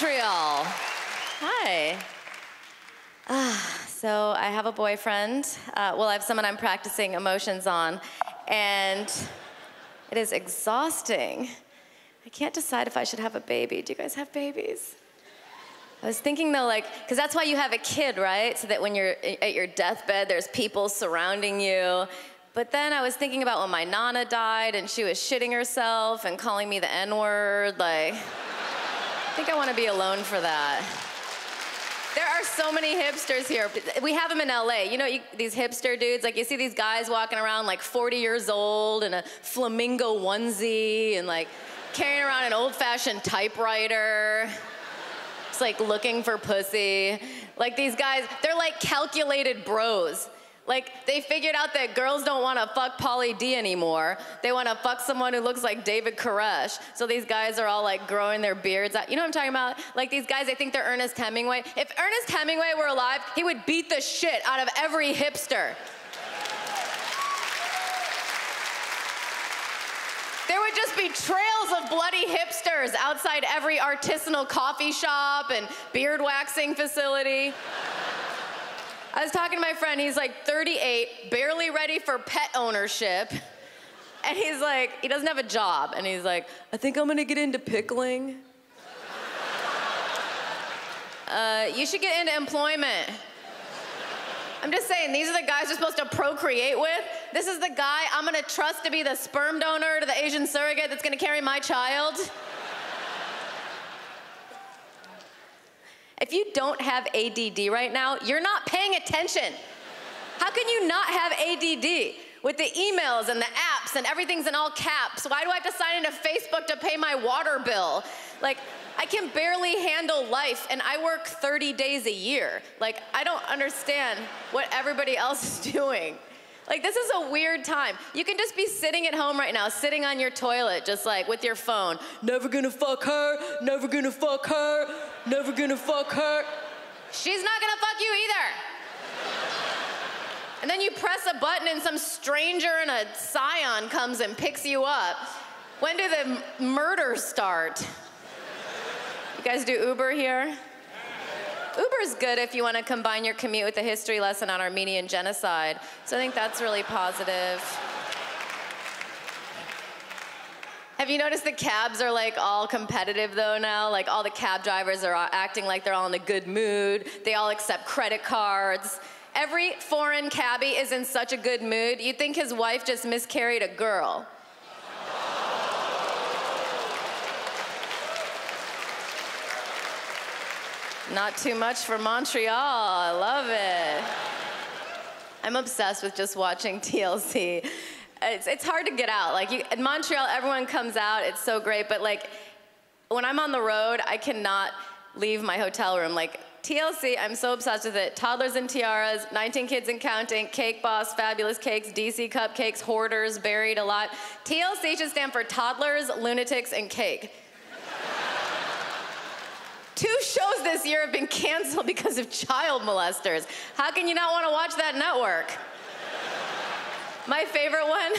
Montreal. Hi. Ah, so I have a boyfriend. Uh, well, I have someone I'm practicing emotions on, and it is exhausting. I can't decide if I should have a baby. Do you guys have babies? I was thinking though, like, because that's why you have a kid, right? So that when you're at your deathbed, there's people surrounding you. But then I was thinking about when my nana died and she was shitting herself and calling me the N word. Like, think I want to be alone for that. There are so many hipsters here. We have them in LA. You know, you, these hipster dudes, like you see these guys walking around like 40 years old in a flamingo onesie and like carrying around an old fashioned typewriter It's like looking for pussy. Like these guys, they're like calculated bros. Like they figured out that girls don't want to fuck Pauly D anymore. They want to fuck someone who looks like David Koresh. So these guys are all like growing their beards out. You know what I'm talking about? Like these guys, they think they're Ernest Hemingway. If Ernest Hemingway were alive, he would beat the shit out of every hipster. There would just be trails of bloody hipsters outside every artisanal coffee shop and beard waxing facility. I was talking to my friend, he's like 38, barely ready for pet ownership. And he's like, he doesn't have a job. And he's like, I think I'm gonna get into pickling. Uh, you should get into employment. I'm just saying, these are the guys you're supposed to procreate with. This is the guy I'm gonna trust to be the sperm donor to the Asian surrogate that's gonna carry my child. If you don't have ADD right now, you're not paying attention. How can you not have ADD? With the emails and the apps and everything's in all caps. Why do I have to sign into Facebook to pay my water bill? Like, I can barely handle life and I work 30 days a year. Like, I don't understand what everybody else is doing. Like, this is a weird time. You can just be sitting at home right now, sitting on your toilet, just like with your phone. Never gonna fuck her, never gonna fuck her, never gonna fuck her. She's not gonna fuck you either. And then you press a button and some stranger in a scion comes and picks you up. When do the murders start? You guys do Uber here? Uber's good if you want to combine your commute with a history lesson on Armenian genocide. So I think that's really positive. Have you noticed the cabs are like all competitive though now? Like all the cab drivers are uh, acting like they're all in a good mood. They all accept credit cards. Every foreign cabbie is in such a good mood. You'd think his wife just miscarried a girl. Not too much for Montreal. I love it. I'm obsessed with just watching TLC. It's, it's hard to get out. Like you, in Montreal, everyone comes out. It's so great. But like when I'm on the road, I cannot leave my hotel room. Like TLC, I'm so obsessed with it. Toddlers and Tiaras, 19 Kids and Counting, Cake Boss, Fabulous Cakes, DC Cupcakes, Hoarders, Buried Alive. TLC should stand for Toddlers, Lunatics, and Cake. Two shows this year have been canceled because of child molesters. How can you not want to watch that network? My favorite one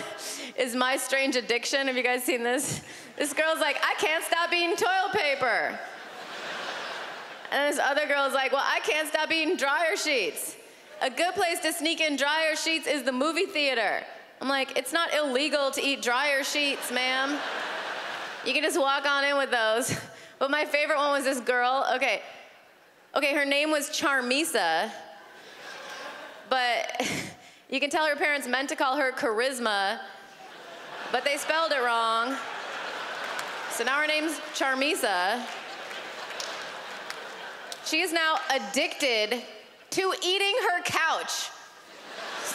is My Strange Addiction. Have you guys seen this? This girl's like, I can't stop eating toilet paper. And this other girl's like, well, I can't stop eating dryer sheets. A good place to sneak in dryer sheets is the movie theater. I'm like, it's not illegal to eat dryer sheets, ma'am. You can just walk on in with those. But my favorite one was this girl. Okay, okay, her name was Charmisa, but you can tell her parents meant to call her Charisma, but they spelled it wrong. So now her name's Charmisa. She is now addicted to eating her couch.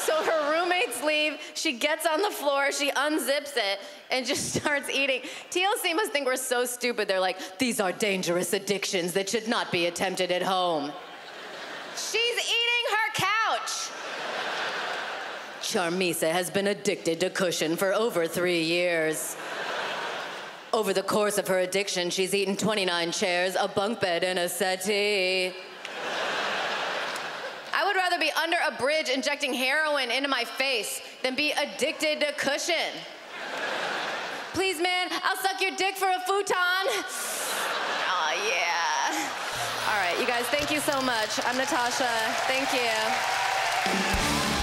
So her roommates leave, she gets on the floor, she unzips it, and just starts eating. TLC must think we're so stupid. They're like, these are dangerous addictions that should not be attempted at home. She's eating her couch. Charmisa has been addicted to cushion for over three years. Over the course of her addiction, she's eaten 29 chairs, a bunk bed, and a settee be under a bridge injecting heroin into my face than be addicted to cushion. Please, man, I'll suck your dick for a futon. Oh, yeah. All right, you guys. Thank you so much. I'm Natasha. Thank you.